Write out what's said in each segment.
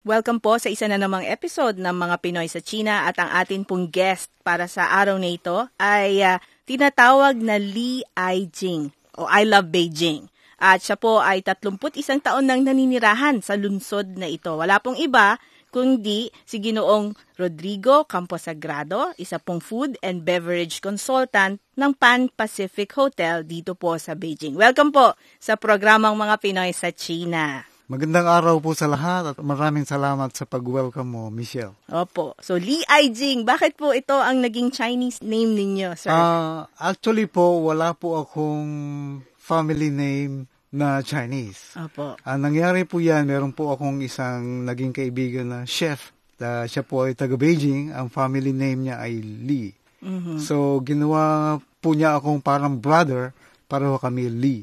Welcome po sa isa na namang episode ng mga Pinoy sa China at ang atin pong guest para sa araw na ito ay uh, tinatawag na Li Aijing o I Love Beijing. At siya po ay 31 taon nang naninirahan sa lungsod na ito. Wala pong iba kundi si Ginoong Rodrigo Camposagrado, isa pong food and beverage consultant ng Pan Pacific Hotel dito po sa Beijing. Welcome po sa programang mga Pinoy sa China. Magandang araw po sa lahat at maraming salamat sa pag-welcome mo, Michelle. Opo. So, Li Aijing, bakit po ito ang naging Chinese name ninyo, sir? Uh, actually po, wala po akong family name na Chinese. Opo. Ang uh, nangyari po yan, meron po akong isang naging kaibigan na chef. Uh, siya po ay taga Beijing. Ang family name niya ay Li. Mm-hmm. So, ginawa po niya akong parang brother, pareho kami Li.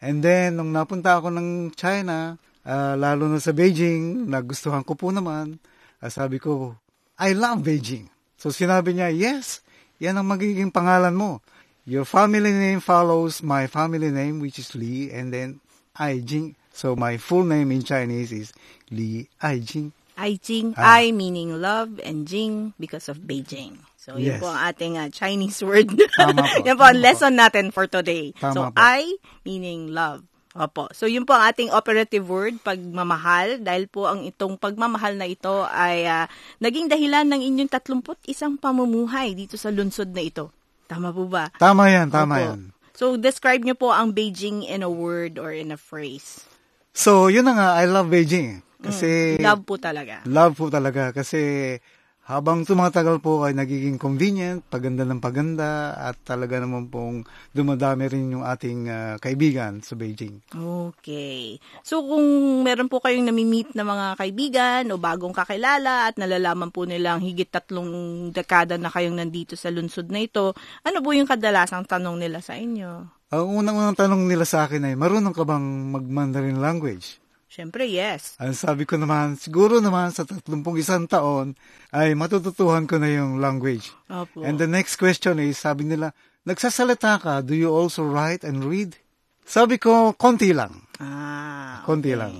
And then, nung napunta ako ng China, uh, lalo na sa Beijing, nagustuhan ko po naman, uh, sabi ko, I love Beijing. So sinabi niya, yes, yan ang magiging pangalan mo. Your family name follows my family name, which is Li, and then Aijing. So my full name in Chinese is Li Aijing. Aijing, ah. I meaning love, and Jing because of Beijing. So, yes. yun po ang ating uh, Chinese word. Tama po. yan po ang lesson natin for today. Tama so, po. I meaning love. Opo. So, yun po ang ating operative word, pagmamahal, dahil po ang itong pagmamahal na ito ay uh, naging dahilan ng inyong 31 pamumuhay dito sa lungsod na ito. Tama po ba? Tama yan, tama Opo. yan. So, describe niyo po ang Beijing in a word or in a phrase. So, yun na nga, I love Beijing. Kasi... Mm, love po talaga. Love po talaga. Kasi habang tumatagal po ay nagiging convenient, paganda ng paganda, at talaga naman pong dumadami rin yung ating uh, kaibigan sa Beijing. Okay. So kung meron po kayong nami-meet na mga kaibigan o bagong kakilala at nalalaman po nilang higit tatlong dekada na kayong nandito sa lungsod na ito, ano po yung kadalasang tanong nila sa inyo? Ang unang-unang tanong nila sa akin ay, marunong ka bang mag-Mandarin language? Siyempre, yes. Ang sabi ko naman, siguro naman sa 31 taon ay matututuhan ko na yung language. Opo. And the next question is, sabi nila, nagsasalita ka, do you also write and read? Sabi ko, konti lang. Ah, Konti okay. lang.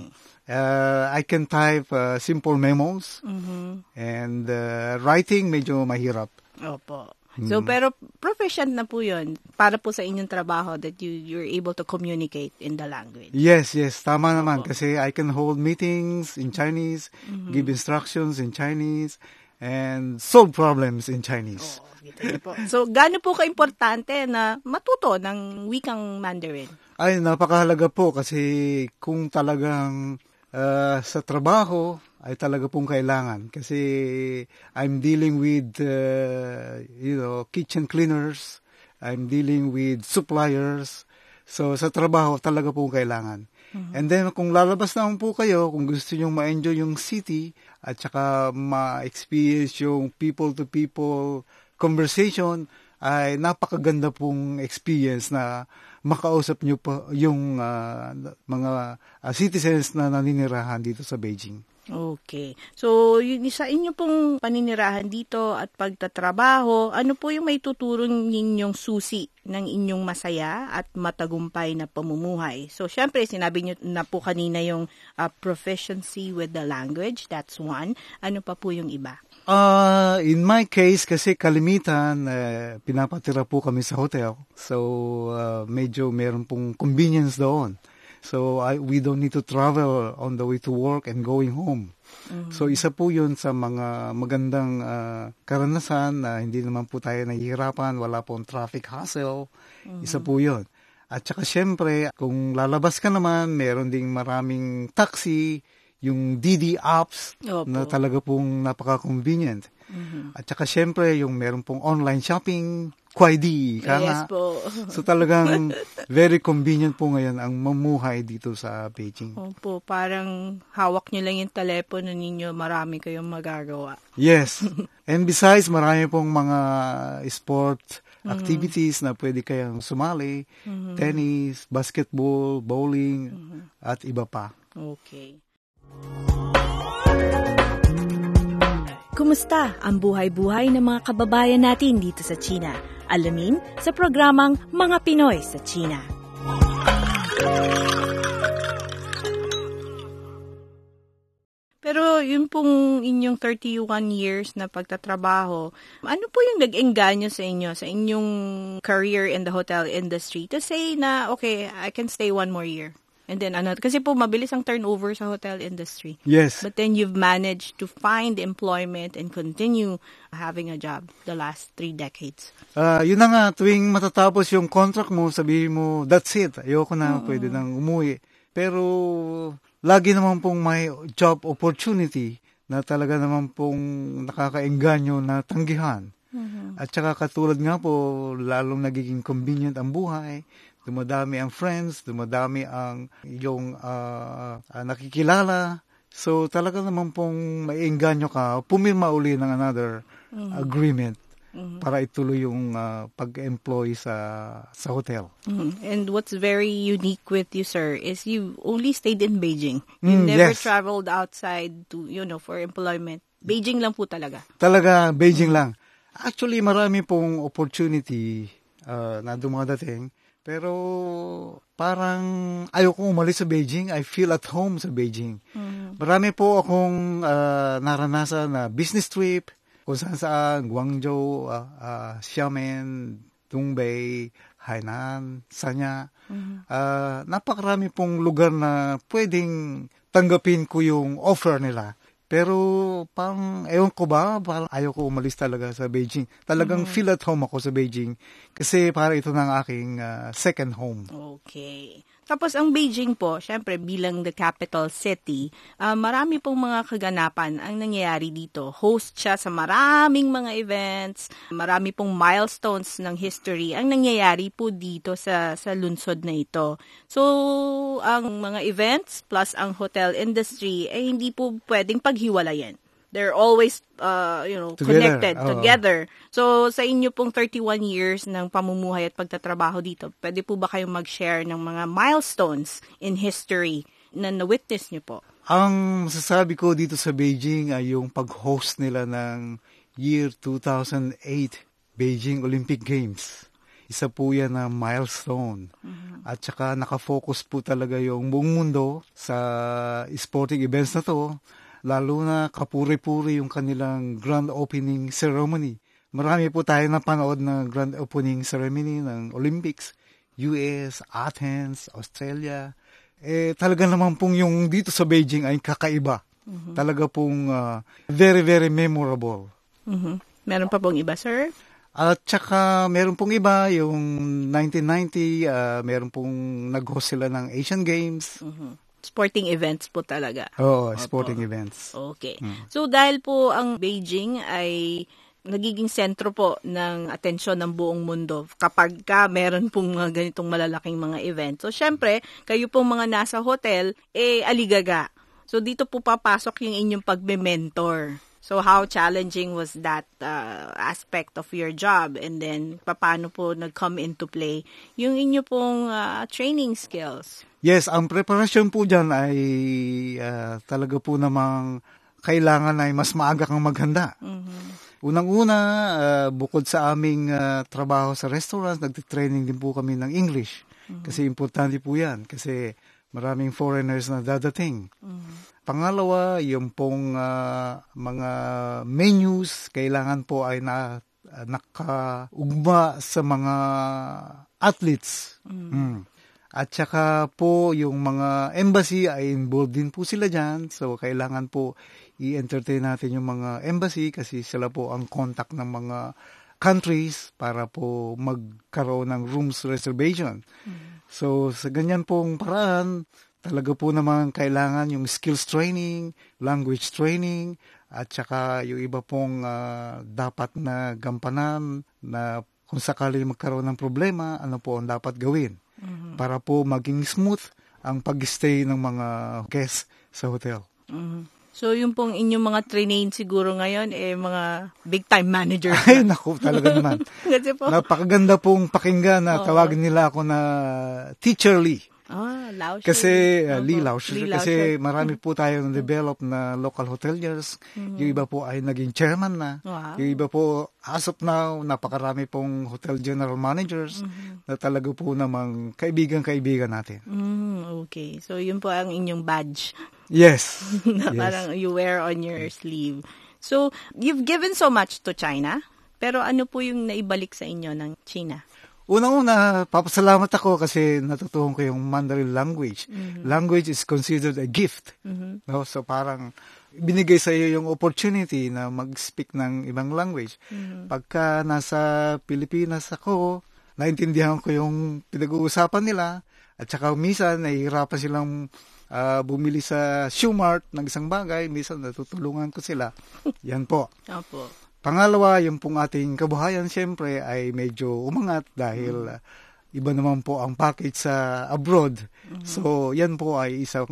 Uh, I can type uh, simple memos Mhm. and uh, writing medyo mahirap. Opo. So, pero proficient na po yun para po sa inyong trabaho that you, you're able to communicate in the language. Yes, yes, tama naman kasi I can hold meetings in Chinese, give instructions in Chinese, and solve problems in Chinese. Oo, niyo po. So, gaano po ka-importante na matuto ng wikang Mandarin? Ay, napakahalaga po kasi kung talagang uh, sa trabaho ay talaga pong kailangan kasi I'm dealing with uh, you know kitchen cleaners, I'm dealing with suppliers. So sa trabaho talaga pong kailangan. And then kung lalabas naman po kayo, kung gusto niyo ma-enjoy yung city at saka ma-experience yung people to people conversation ay napakaganda pong experience na makausap niyo pa yung uh, mga uh, citizens na naninirahan dito sa Beijing. Okay. So, yun, sa inyo pong paninirahan dito at pagtatrabaho, ano po yung may tuturong ninyong susi ng inyong masaya at matagumpay na pamumuhay? So, syempre, sinabi niyo na po kanina yung uh, proficiency with the language. That's one. Ano pa po yung iba? Uh, in my case, kasi kalimitan, uh, pinapatira po kami sa hotel. So, uh, medyo meron pong convenience doon. So, I, we don't need to travel on the way to work and going home. Mm-hmm. So, isa po yun sa mga magandang uh, karanasan na hindi naman po tayo nahihirapan, wala pong traffic hassle. Mm-hmm. Isa po yun. At saka syempre, kung lalabas ka naman, meron ding maraming taxi, yung DD apps Opo. na talaga pong napaka-convenient. Mhm. At saka syempre, yung meron pong online shopping, Kuwaidi, ka. Yes po. So talagang very convenient po ngayon ang mamuhay dito sa Beijing. Opo, parang hawak nyo lang yung telepono ninyo, marami kayong magagawa. Yes. And besides, marami pong mga sport activities na pwede kayang sumali. Tennis, basketball, bowling, at iba pa. Okay. Kumusta ang buhay-buhay ng mga kababayan natin dito sa China? Alamin sa programang Mga Pinoy sa China. Pero yun pong inyong 31 years na pagtatrabaho, ano po yung nag-engganyo sa inyo, sa inyong career in the hotel industry to say na, okay, I can stay one more year? And then ano, kasi po mabilis ang turnover sa hotel industry. Yes. But then you've managed to find employment and continue having a job the last three decades. Ah, yun na nga, tuwing matatapos yung contract mo, sabihin mo, that's it. Ayoko na, pwede nang umuwi. Pero, lagi naman pong may job opportunity na talaga naman pong nakakaengganyo na tanggihan. At saka katulad nga po, lalong nagiging convenient ang buhay, dumadami ang friends, dumadami ang iyong ah, ah, nakikilala. So talaga naman pong maiengganyo ka, pumirma uli ng another agreement para ituloy yung ah, pag-employ sa sa hotel. Mhm. And what's very unique with you, sir, is you only stayed in Beijing. You Mm, never yes. traveled outside to, you know, for employment. Beijing lang po talaga. Talaga Beijing lang. Actually, marami pong opportunity ah, na dumadating. Pero parang ayoko umalis sa Beijing. I feel at home sa Beijing. Marami po akong ah, naranasan na business trip kung saan saan, Guangzhou, ah, ah, Xiamen, Dongbei, Hainan, Sanya. Ah, napakarami pong lugar na pwedeng tanggapin ko yung offer nila. Pero parang, ewan ko ba, parang ayaw ko umalis talaga sa Beijing. Talagang feel at home ako sa Beijing kasi para ito ng aking ah, second home. Okay. Tapos ang Beijing po, syempre bilang the capital city, ah, marami pong mga kaganapan ang nangyayari dito. Host siya sa maraming mga events, marami pong milestones ng history ang nangyayari po dito sa sa lungsod na ito. So, ang mga events plus ang hotel industry ay hindi po pwedeng paghiwalayan. They're always uh, you know, Together, connected oo. together. So, sa inyo pong 31 years ng pamumuhay at pagtatrabaho dito, pwede po ba kayong mag-share ng mga milestones in history na na-witness niyo po? Ang masasabi ko dito sa Beijing ay yung pag-host nila ng year 2008 Beijing Olympic Games. Isa po yan na milestone. At saka nakafocus po talaga yung buong mundo sa sporting events na to. Lalo na kapuri-puri yung kanilang grand opening ceremony. Marami po tayo napanood na grand opening ceremony ng Olympics. US, Athens, Australia. Eh, talaga naman pong yung dito sa Beijing ay kakaiba. Talaga pong ah, very, very memorable. Mhm. Meron pa pong iba, sir? At saka meron pong iba, yung 1990, ah, meron pong nag-host sila ng Asian Games. Mhm. Sporting events po talaga. Oo, sporting events. Okay. So dahil po ang Beijing ay nagiging sentro po ng atensyon ng buong mundo kapag ka meron pong mga ganitong malalaking mga event. So syempre, kayo pong mga nasa hotel, eh aligaga. So dito po papasok yung inyong pagme-mentor. So how challenging was that uh, aspect of your job and then paano po nag-come into play yung inyo pong uh, training skills? Yes, ang preparasyon po dyan ay ah, talaga po namang kailangan ay mas maaga kang maghanda. Unang-una, ah, bukod sa aming ah, trabaho sa restaurant, nagtitraining din po kami ng English. Kasi importante po yan. Kasi maraming foreigners na dadating. Pangalawa, yung pong ah, mga menus, kailangan po ay na, ah, nakaugma sa mga athletes. Mm. At saka po yung mga embassy ay involved din po sila dyan. So kailangan po i-entertain natin yung mga embassy kasi sila po ang contact ng mga countries para po magkaroon ng rooms reservation. So sa ganyan pong paraan, talaga po naman kailangan yung skills training, language training, at saka yung iba pong uh, dapat na gampanan na kung sakali magkaroon ng problema, ano po ang dapat gawin mm-hmm. para po maging smooth ang pag-stay ng mga guests sa hotel. Mm-hmm. So, yung pong inyong mga trainee siguro ngayon, eh, mga big-time manager. Ay, naku, talaga naman. Kasi po. Napakaganda pong pakinggan na Oo. tawagin nila ako na teacherly. Ah, Lao Kasi, uh, Lee Lao Kasi marami po tayo na-develop na local hoteliers. Mm-hmm. Yung iba po ay naging chairman na. Wow. Yung iba po, as of now, napakarami pong hotel general managers mm-hmm. na talaga po namang kaibigan-kaibigan natin. Mm, okay. So, yun po ang inyong badge. Yes. na yes. parang you wear on your sleeve. So, you've given so much to China, pero ano po yung naibalik sa inyo ng China? Unang-una, papasalamat ako kasi natutuhan ko yung Mandarin language. Mm-hmm. Language is considered a gift. Mm-hmm. No? So parang binigay sa iyo yung opportunity na mag-speak ng ibang language. Mm-hmm. Pagka nasa Pilipinas ako, naintindihan ko yung pinag-uusapan nila at saka minsan nahihirapan silang uh, bumili sa Shoemart ng isang bagay, minsan natutulungan ko sila. Yan po. Opo. Pangalawa, yung pong ating kabuhayan siyempre ay medyo umangat dahil mm. uh, iba naman po ang package sa abroad. Mm-hmm. So, yan po ay isang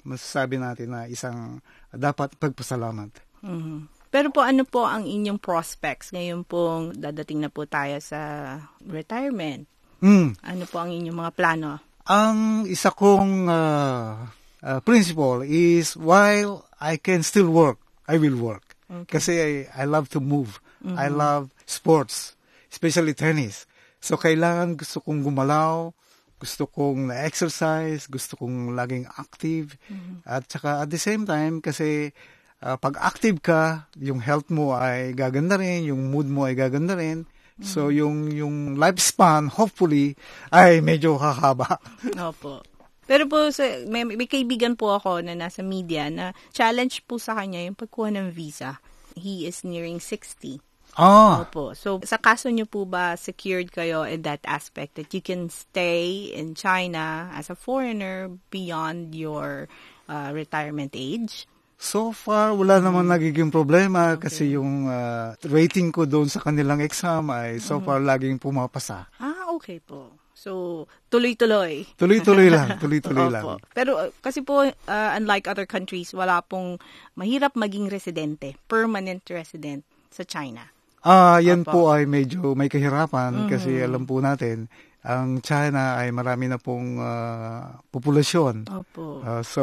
masasabi natin na isang dapat pagpasalamat. Mm-hmm. Pero po ano po ang inyong prospects ngayon pong dadating na po tayo sa retirement? Mm. Ano po ang inyong mga plano? Ang isa kong uh, uh, principle is while I can still work, I will work. Okay. Kasi I, I love to move. Mm-hmm. I love sports, especially tennis. So kailangan gusto kong gumalaw, gusto kong na-exercise, gusto kong laging active. Mm-hmm. At saka at the same time, kasi uh, pag active ka, yung health mo ay gaganda rin, yung mood mo ay gaganda rin. Mm-hmm. So yung yung lifespan hopefully ay medyo hahaba. Opo. Pero po, sa, may, may kaibigan po ako na nasa media na challenge po sa kanya yung pagkuha ng visa. He is nearing 60. Ah. Opo. So, sa kaso nyo po ba secured kayo in that aspect that you can stay in China as a foreigner beyond your uh, retirement age? So far, wala namang nagiging problema okay. kasi yung uh, rating ko doon sa kanilang exam ay so mm-hmm. far laging pumapasa. Okay po. So, tuloy-tuloy. Tuloy-tuloy lang, tuloy-tuloy lang. Pero uh, kasi po, uh, unlike other countries, wala pong mahirap maging residente, permanent resident sa China. Ah, yan Opo. po ay medyo may kahirapan mm-hmm. kasi alam po natin, ang China ay marami na pong uh, populasyon. Opo. Uh, so,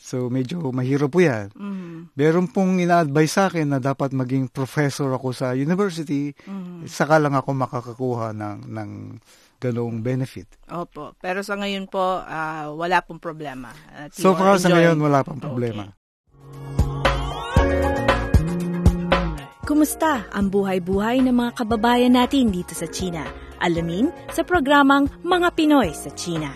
so medyo mahirap po yan. Mm-hmm. Meron pong ina-advise sa akin na dapat maging professor ako sa university, mm-hmm. saka lang ako makakakuha ng, ng ganong benefit. Opo. Pero sa ngayon po, uh, wala pong problema. At so far sa ngayon, wala pong problema. Okay. Kumusta ang buhay-buhay ng mga kababayan natin dito sa China? Alamin sa programang Mga Pinoy sa China.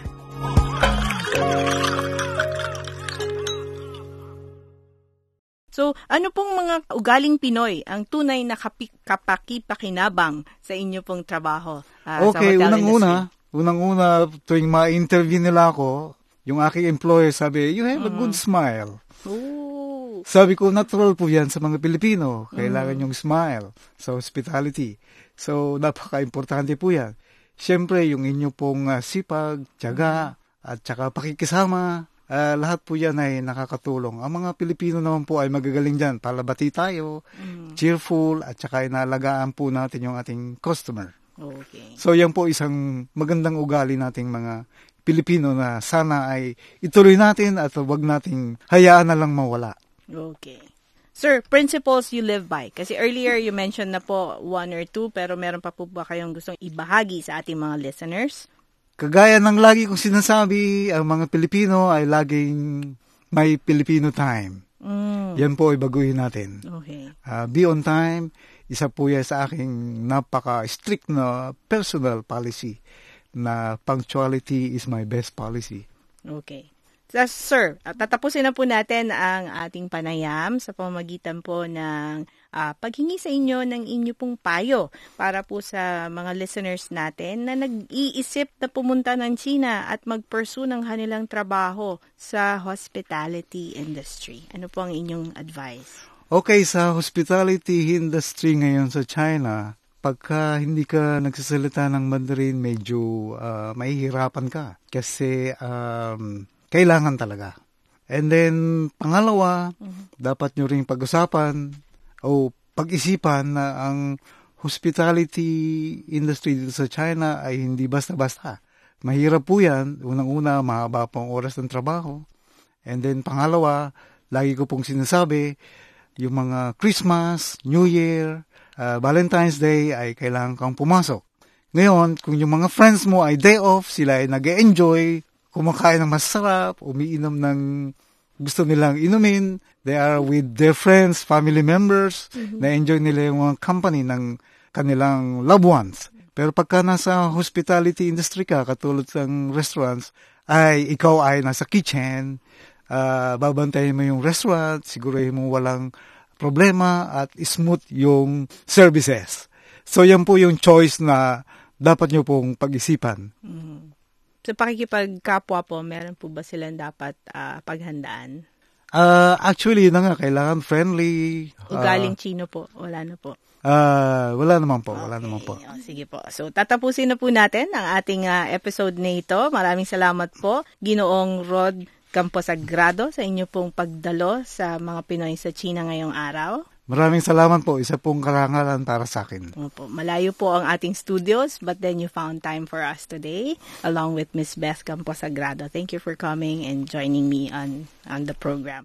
So, ano pong mga ugaling Pinoy ang tunay na kapi- kapakipakinabang sa inyo pong trabaho uh, okay, sa unang-una, unang-una tuwing ma-interview nila ako, yung aking employer sabi, you have mm-hmm. a good mm. smile. Ooh. Sabi ko, natural po yan sa mga Pilipino. Kailangan mm-hmm. yung smile sa hospitality. So, napaka-importante po yan. Siyempre, yung inyo pong uh, sipag, tiyaga, mm-hmm. at saka pakikisama, uh, lahat po yan ay nakakatulong. Ang mga Pilipino naman po ay magagaling dyan. Palabati tayo, mm. cheerful, at saka inalagaan po natin yung ating customer. Okay. So yan po isang magandang ugali nating mga Pilipino na sana ay ituloy natin at wag nating hayaan na lang mawala. Okay. Sir, principles you live by. Kasi earlier you mentioned na po one or two, pero meron pa po ba kayong gustong ibahagi sa ating mga listeners? Kagaya ng lagi kong sinasabi, ang mga Pilipino ay laging may Filipino time. Mm. Yan po ay baguhin natin. Okay. Uh, be on time, isa po yan sa aking napaka-strict na personal policy na punctuality is my best policy. Okay. Uh, sir, tatapusin na po natin ang ating panayam sa pamamagitan po ng uh, paghingi sa inyo ng inyo pong payo para po sa mga listeners natin na nag-iisip na pumunta ng China at mag-pursue ng kanilang trabaho sa hospitality industry. Ano po ang inyong advice? Okay, sa hospitality industry ngayon sa China, pagka hindi ka nagsasalita ng Mandarin, medyo uh, mahihirapan ka. Kasi um, kailangan talaga. And then, pangalawa, mm-hmm. dapat nyo rin pag-usapan o pag-isipan na ang hospitality industry dito sa China ay hindi basta-basta. Mahirap po yan. Unang-una, mahaba po ang oras ng trabaho. And then, pangalawa, lagi ko pong sinasabi, yung mga Christmas, New Year, uh, Valentine's Day ay kailangan kang pumasok. Ngayon, kung yung mga friends mo ay day off, sila ay nag enjoy kumakain ng masarap, umiinom ng gusto nilang inumin, they are with their friends, family members, mm-hmm. na-enjoy nila yung mga company ng kanilang loved ones. Pero pagka nasa hospitality industry ka, katulad ng restaurants, ay ikaw ay nasa kitchen, uh, babantayan mo yung restaurant, sigurahin mo walang problema at smooth yung services. So yan po yung choice na dapat nyo pong pag-isipan. Mm-hmm. Sa pakikipagkapwa po, meron po ba silang dapat uh, paghandaan? Uh, actually, yun na nga, kailangan friendly. Ugaling uh, Chino po, wala na po. Uh, wala naman po, okay. wala naman po. O, sige po. So, tatapusin na po natin ang ating uh, episode na ito. Maraming salamat po, Ginoong Rod Camposagrado, sa inyo pong pagdalo sa mga Pinoy sa China ngayong araw. Maraming salamat po. Isa pong karangalan para sa akin. Opo. Malayo po ang ating studios, but then you found time for us today along with Miss Beth Camposagrado. Thank you for coming and joining me on, on the program.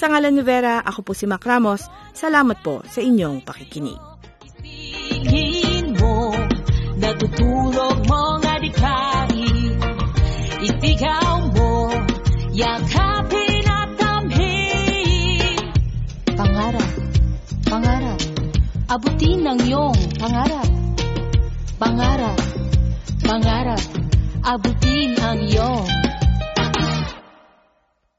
Sa ngalan ni Vera, ako po si Mac Ramos. Salamat po sa inyong pakikinig. natutulog mong adikain. Itigaw mo, yakapin at tamhin. Pangarap, pangarap, abutin ang iyong pangarap. Pangarap, pangarap, abutin ang iyong